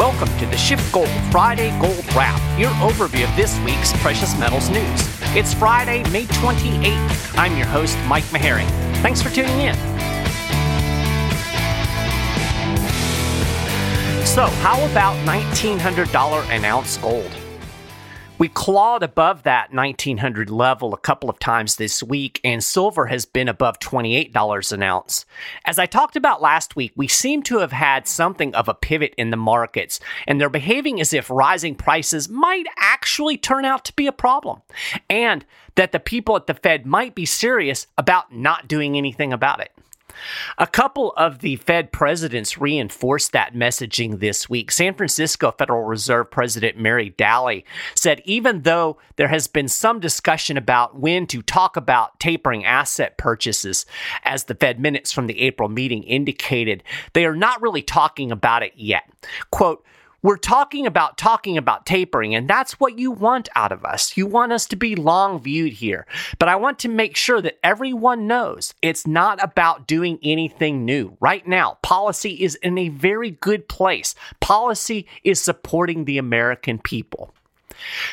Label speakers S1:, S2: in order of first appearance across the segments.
S1: Welcome to the Schiff Gold Friday Gold Wrap, your overview of this week's precious metals news. It's Friday, May 28th. I'm your host, Mike Maharrey. Thanks for tuning in. So, how about $1,900 an ounce gold? We clawed above that 1900 level a couple of times this week, and silver has been above $28 an ounce. As I talked about last week, we seem to have had something of a pivot in the markets, and they're behaving as if rising prices might actually turn out to be a problem, and that the people at the Fed might be serious about not doing anything about it. A couple of the Fed presidents reinforced that messaging this week. San Francisco Federal Reserve President Mary Daly said even though there has been some discussion about when to talk about tapering asset purchases, as the Fed minutes from the April meeting indicated, they are not really talking about it yet. Quote, we're talking about talking about tapering, and that's what you want out of us. You want us to be long viewed here. But I want to make sure that everyone knows it's not about doing anything new. Right now, policy is in a very good place. Policy is supporting the American people.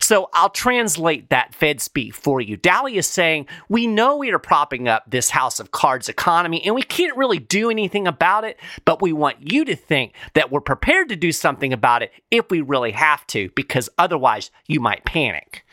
S1: So I'll translate that Fed speak for you. Daly is saying, We know we are propping up this house of cards economy and we can't really do anything about it, but we want you to think that we're prepared to do something about it if we really have to, because otherwise you might panic.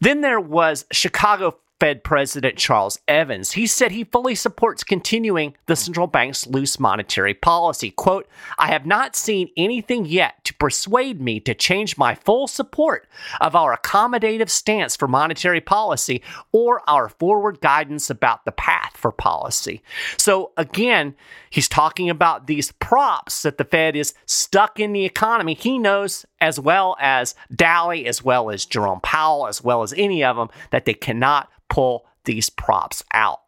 S1: Then there was Chicago Fed President Charles Evans. He said he fully supports continuing the central bank's loose monetary policy. Quote, I have not seen anything yet to persuade me to change my full support of our accommodative stance for monetary policy or our forward guidance about the path for policy. So again, he's talking about these props that the Fed is stuck in the economy. He knows as well as Daly, as well as Jerome Powell, as well as any of them, that they cannot pull these props out.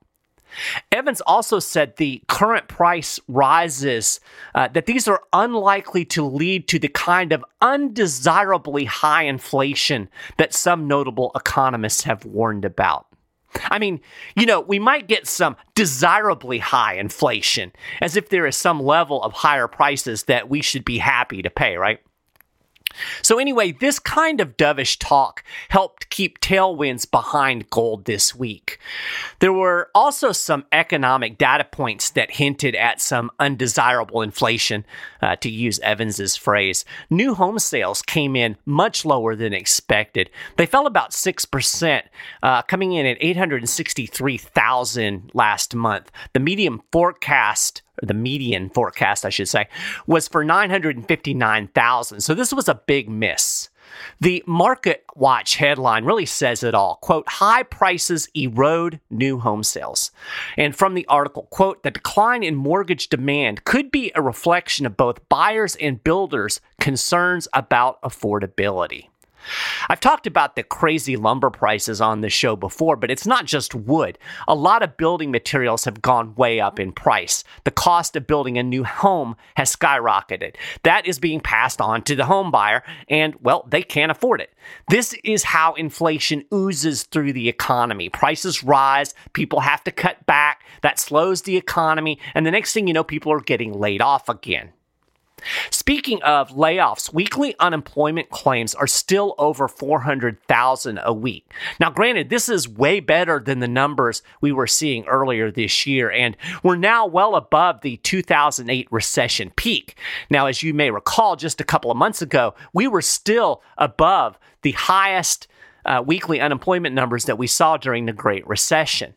S1: Evans also said the current price rises, uh, that these are unlikely to lead to the kind of undesirably high inflation that some notable economists have warned about. I mean, you know, we might get some desirably high inflation, as if there is some level of higher prices that we should be happy to pay, right? So, anyway, this kind of dovish talk helped keep tailwinds behind gold this week. There were also some economic data points that hinted at some undesirable inflation, uh, to use Evans's phrase. New home sales came in much lower than expected. They fell about 6%, uh, coming in at 863,000 last month. The medium forecast or the median forecast, I should say, was for 959,000. So this was a big miss. The Market Watch headline really says it all. Quote, high prices erode new home sales. And from the article, quote, the decline in mortgage demand could be a reflection of both buyers and builders' concerns about affordability. I've talked about the crazy lumber prices on the show before, but it's not just wood. A lot of building materials have gone way up in price. The cost of building a new home has skyrocketed. That is being passed on to the home buyer, and well, they can't afford it. This is how inflation oozes through the economy. Prices rise, people have to cut back, that slows the economy, and the next thing you know, people are getting laid off again. Speaking of layoffs, weekly unemployment claims are still over 400,000 a week. Now, granted, this is way better than the numbers we were seeing earlier this year, and we're now well above the 2008 recession peak. Now, as you may recall, just a couple of months ago, we were still above the highest uh, weekly unemployment numbers that we saw during the Great Recession.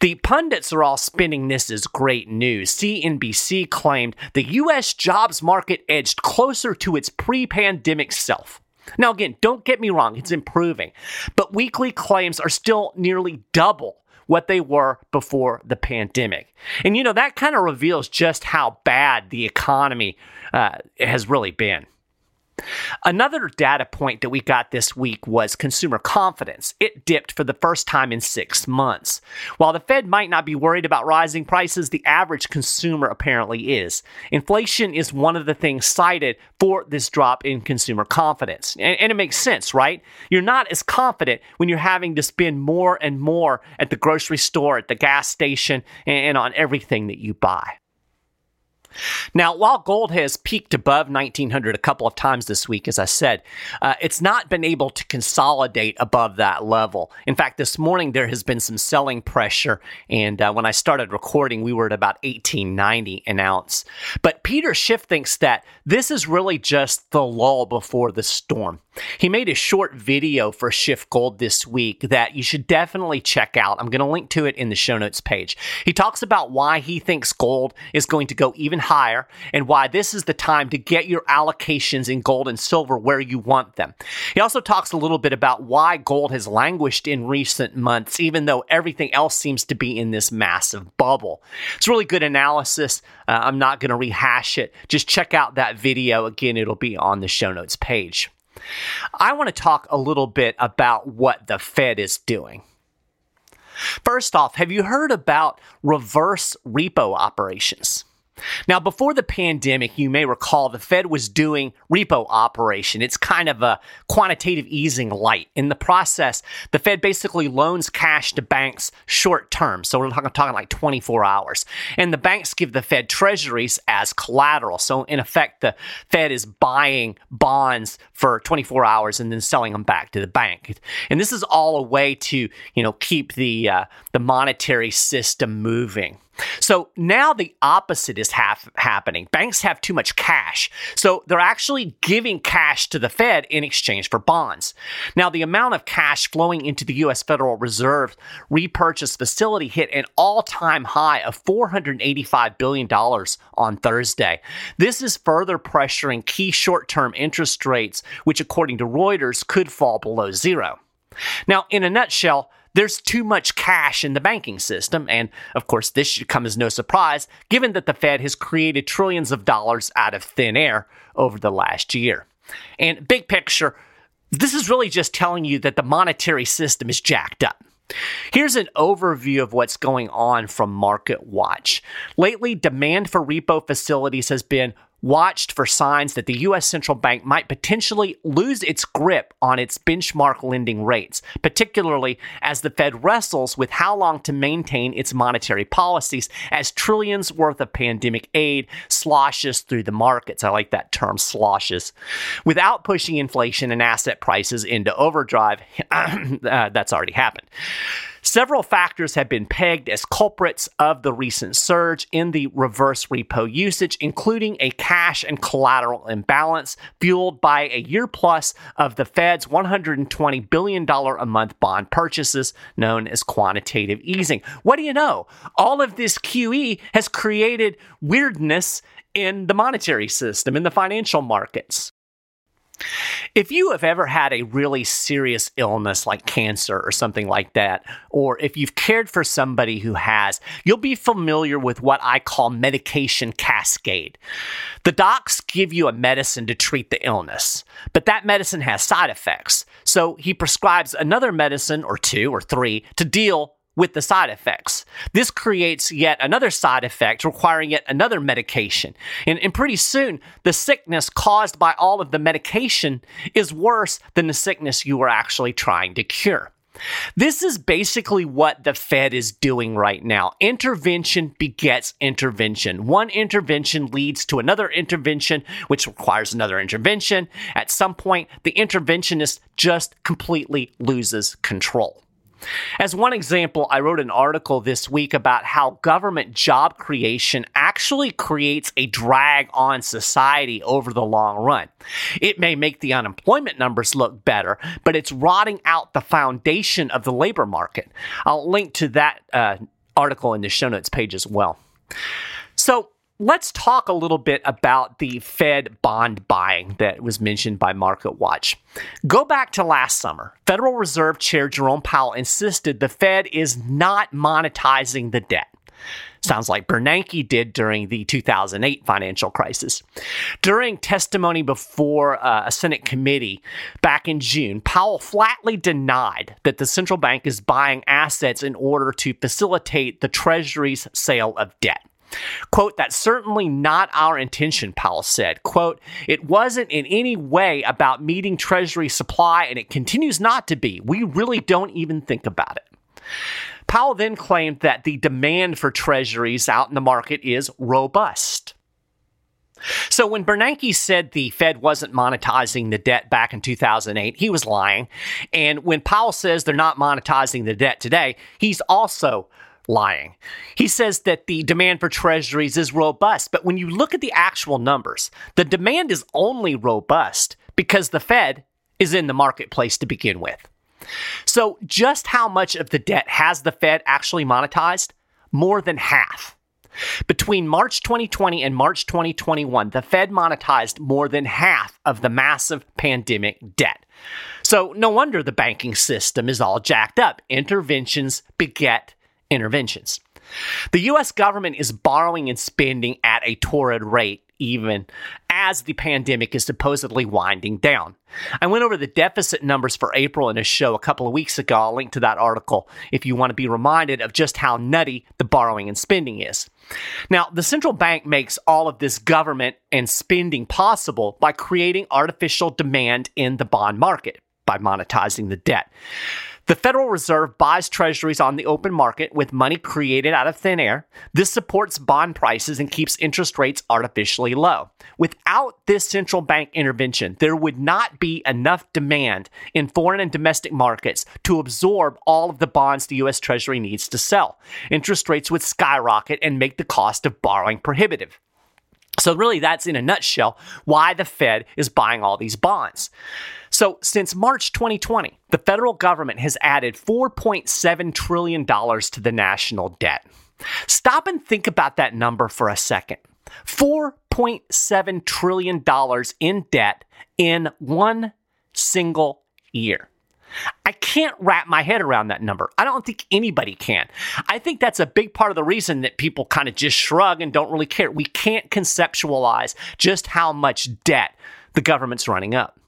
S1: The pundits are all spinning this as great news. CNBC claimed the U.S. jobs market edged closer to its pre pandemic self. Now, again, don't get me wrong, it's improving, but weekly claims are still nearly double what they were before the pandemic. And you know, that kind of reveals just how bad the economy uh, has really been. Another data point that we got this week was consumer confidence. It dipped for the first time in six months. While the Fed might not be worried about rising prices, the average consumer apparently is. Inflation is one of the things cited for this drop in consumer confidence. And, and it makes sense, right? You're not as confident when you're having to spend more and more at the grocery store, at the gas station, and, and on everything that you buy. Now, while gold has peaked above 1900 a couple of times this week, as I said, uh, it's not been able to consolidate above that level. In fact, this morning there has been some selling pressure, and uh, when I started recording, we were at about 1890 an ounce. But Peter Schiff thinks that this is really just the lull before the storm. He made a short video for Schiff Gold this week that you should definitely check out. I'm going to link to it in the show notes page. He talks about why he thinks gold is going to go even higher and why this is the time to get your allocations in gold and silver where you want them. He also talks a little bit about why gold has languished in recent months, even though everything else seems to be in this massive bubble. It's really good analysis. Uh, I'm not going to rehash it. Just check out that video. Again, it'll be on the show notes page. I want to talk a little bit about what the Fed is doing. First off, have you heard about reverse repo operations? Now, before the pandemic, you may recall the Fed was doing repo operation. It's kind of a quantitative easing light. In the process, the Fed basically loans cash to banks short term. So we're talking, like 24 hours. And the banks give the Fed treasuries as collateral. So in effect, the Fed is buying bonds for 24 hours and then selling them back to the bank. And this is all a way to, you know, keep the uh, the monetary system moving. So now the opposite is half happening. Banks have too much cash. So they're actually giving cash to the Fed in exchange for bonds. Now, the amount of cash flowing into the U.S. Federal Reserve repurchase facility hit an all time high of $485 billion on Thursday. This is further pressuring key short term interest rates, which, according to Reuters, could fall below zero. Now, in a nutshell, there's too much cash in the banking system, and of course, this should come as no surprise given that the Fed has created trillions of dollars out of thin air over the last year. And big picture, this is really just telling you that the monetary system is jacked up. Here's an overview of what's going on from Market Watch. Lately, demand for repo facilities has been watched for signs that the U.S. central bank might potentially lose its grip on its benchmark lending rates, particularly as the Fed wrestles with how long to maintain its monetary policies as trillions worth of pandemic aid sloshes through the markets. I like that term, sloshes. Without pushing inflation and asset prices into overdrive, uh, that's already happened. Several factors have been pegged as culprits of the recent surge in the reverse repo usage, including a cash and collateral imbalance fueled by a year plus of the Fed's $120 billion a month bond purchases, known as quantitative easing. What do you know? All of this QE has created weirdness in the monetary system, in the financial markets. If you have ever had a really serious illness like cancer or something like that, or if you've cared for somebody who has, you'll be familiar with what I call medication cascade. The docs give you a medicine to treat the illness, but that medicine has side effects. So he prescribes another medicine or two or three to deal with the side effects. This creates yet another side effect requiring yet another medication. And, and, pretty soon, the sickness caused by all of the medication is worse than the sickness you are actually trying to cure. This is basically what the Fed is doing right now. Intervention begets intervention. One intervention leads to another intervention, which requires another intervention. At some point, the interventionist just completely loses control. As one example, I wrote an article this week about how government job creation actually creates a drag on society over the long run. It may make the unemployment numbers look better, but it's rotting out the foundation of the labor market. I'll link to that uh, article in the show notes page as well. So, Let's talk a little bit about the Fed bond buying that was mentioned by Market Watch. Go back to last summer. Federal Reserve Chair Jerome Powell insisted the Fed is not monetizing the debt. Sounds like Bernanke did during the 2008 financial crisis. During testimony before uh, a Senate committee back in June, Powell flatly denied that the central bank is buying assets in order to facilitate the Treasury's sale of debt. Quote, that's certainly not our intention, Powell said. Quote, it wasn't in any way about meeting Treasury supply, and it continues not to be. We really don't even think about it. Powell then claimed that the demand for treasuries out in the market is robust. So when Bernanke said the Fed wasn't monetizing the debt back in 2008, he was lying. And when Powell says they're not monetizing the debt today, he's also lying. He says that the demand for treasuries is robust, but when you look at the actual numbers, the demand is only robust because the Fed is in the marketplace to begin with. So, just how much of the debt has the Fed actually monetized? More than half. Between March 2020 and March 2021, the Fed monetized more than half of the massive pandemic debt. So, no wonder the banking system is all jacked up. Interventions beget interventions. The US government is borrowing and spending at a torrid rate, even as the pandemic is supposedly winding down. I went over the deficit numbers for April in a show a couple of weeks ago. I'll link to that article if you want to be reminded of just how nutty the borrowing and spending is. Now, the central bank makes all of this government and spending possible by creating artificial demand in the bond market by monetizing the debt. The Federal Reserve buys treasuries on the open market with money created out of thin air. This supports bond prices and keeps interest rates artificially low. Without this central bank intervention, there would not be enough demand in foreign and domestic markets to absorb all of the bonds the U.S. Treasury needs to sell. Interest rates would skyrocket and make the cost of borrowing prohibitive. So, really, that's in a nutshell why the Fed is buying all these bonds. So, since March 2020, the federal government has added $4.7 trillion to the national debt. Stop and think about that number for a second. $4.7 trillion in debt in one single year. I can't wrap my head around that number. I don't think anybody can. I think that's a big part of the reason that people kind of just shrug and don't really care. We can't conceptualize just how much debt the government's running up.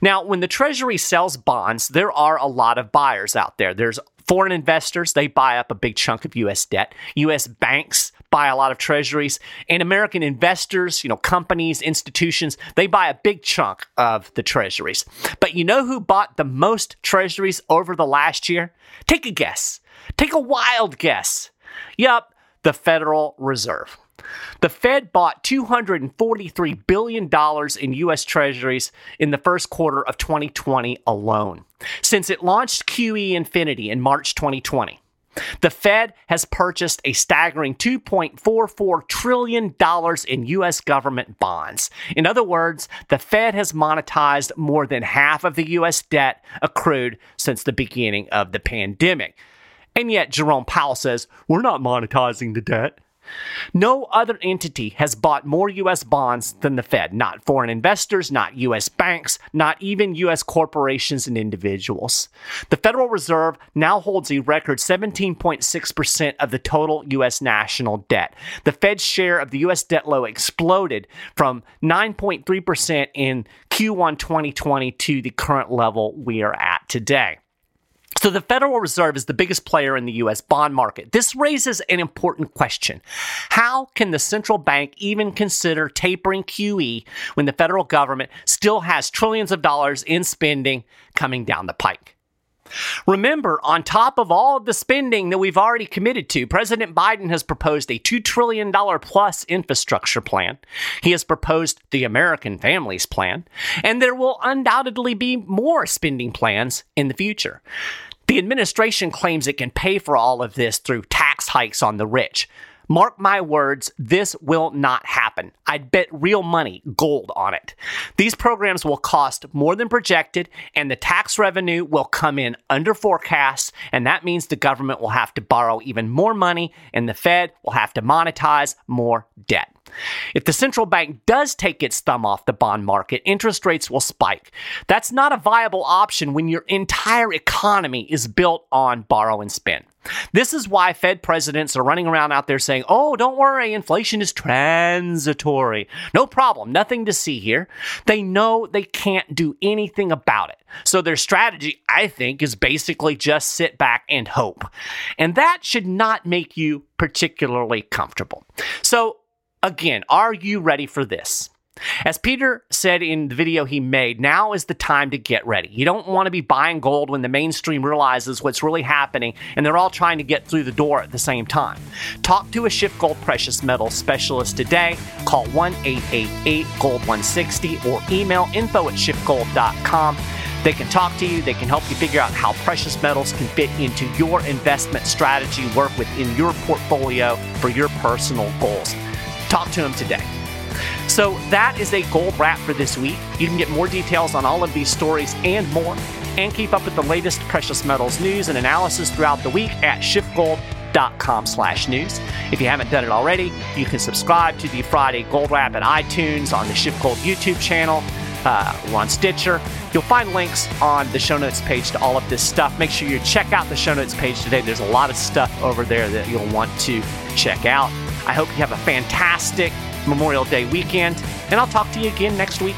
S1: Now, when the Treasury sells bonds, there are a lot of buyers out there. There's foreign investors, they buy up a big chunk of US debt. US banks buy a lot of treasuries, and American investors, you know, companies, institutions, they buy a big chunk of the treasuries. But you know who bought the most treasuries over the last year? Take a guess. Take a wild guess. Yup, the Federal Reserve. The Fed bought $243 billion in U.S. Treasuries in the first quarter of 2020 alone. Since it launched QE Infinity in March 2020, the Fed has purchased a staggering $2.44 trillion in U.S. government bonds. In other words, the Fed has monetized more than half of the U.S. debt accrued since the beginning of the pandemic. And yet, Jerome Powell says, we're not monetizing the debt. No other entity has bought more U.S. bonds than the Fed. Not foreign investors, not U.S. banks, not even U.S. corporations and individuals. The Federal Reserve now holds a record 17.6% of the total U.S. national debt. The Fed's share of the U.S. debt load exploded from 9.3% in Q1 2020 to the current level we are at today. So the Federal Reserve is the biggest player in the US bond market. This raises an important question. How can the central bank even consider tapering QE when the federal government still has trillions of dollars in spending coming down the pike? Remember, on top of all of the spending that we've already committed to, President Biden has proposed a $2 trillion plus infrastructure plan. He has proposed the American Families Plan, and there will undoubtedly be more spending plans in the future. The administration claims it can pay for all of this through tax hikes on the rich. Mark my words, this will not happen. I'd bet real money, gold on it. These programs will cost more than projected, and the tax revenue will come in under forecast, and that means the government will have to borrow even more money, and the Fed will have to monetize more debt. If the central bank does take its thumb off the bond market, interest rates will spike. That's not a viable option when your entire economy is built on borrow and spend. This is why Fed presidents are running around out there saying, oh, don't worry, inflation is transitory. No problem, nothing to see here. They know they can't do anything about it. So their strategy, I think, is basically just sit back and hope. And that should not make you particularly comfortable. So Again, are you ready for this? As Peter said in the video he made, now is the time to get ready. You don't want to be buying gold when the mainstream realizes what's really happening and they're all trying to get through the door at the same time. Talk to a Schiff Gold Precious Metals specialist today. Call 1 888 Gold 160 or email info at schiffgold.com. They can talk to you, they can help you figure out how precious metals can fit into your investment strategy, work within your portfolio for your personal goals. Talk to them today. So that is a gold wrap for this week. You can get more details on all of these stories and more, and keep up with the latest precious metals news and analysis throughout the week at schiffgold.com slash news. If you haven't done it already, you can subscribe to the Friday Gold Wrap at iTunes on the Schiff Gold YouTube channel. Uh, on Stitcher. You'll find links on the show notes page to all of this stuff. Make sure you check out the show notes page today. There's a lot of stuff over there that you'll want to check out. I hope you have a fantastic Memorial Day weekend, and I'll talk to you again next week.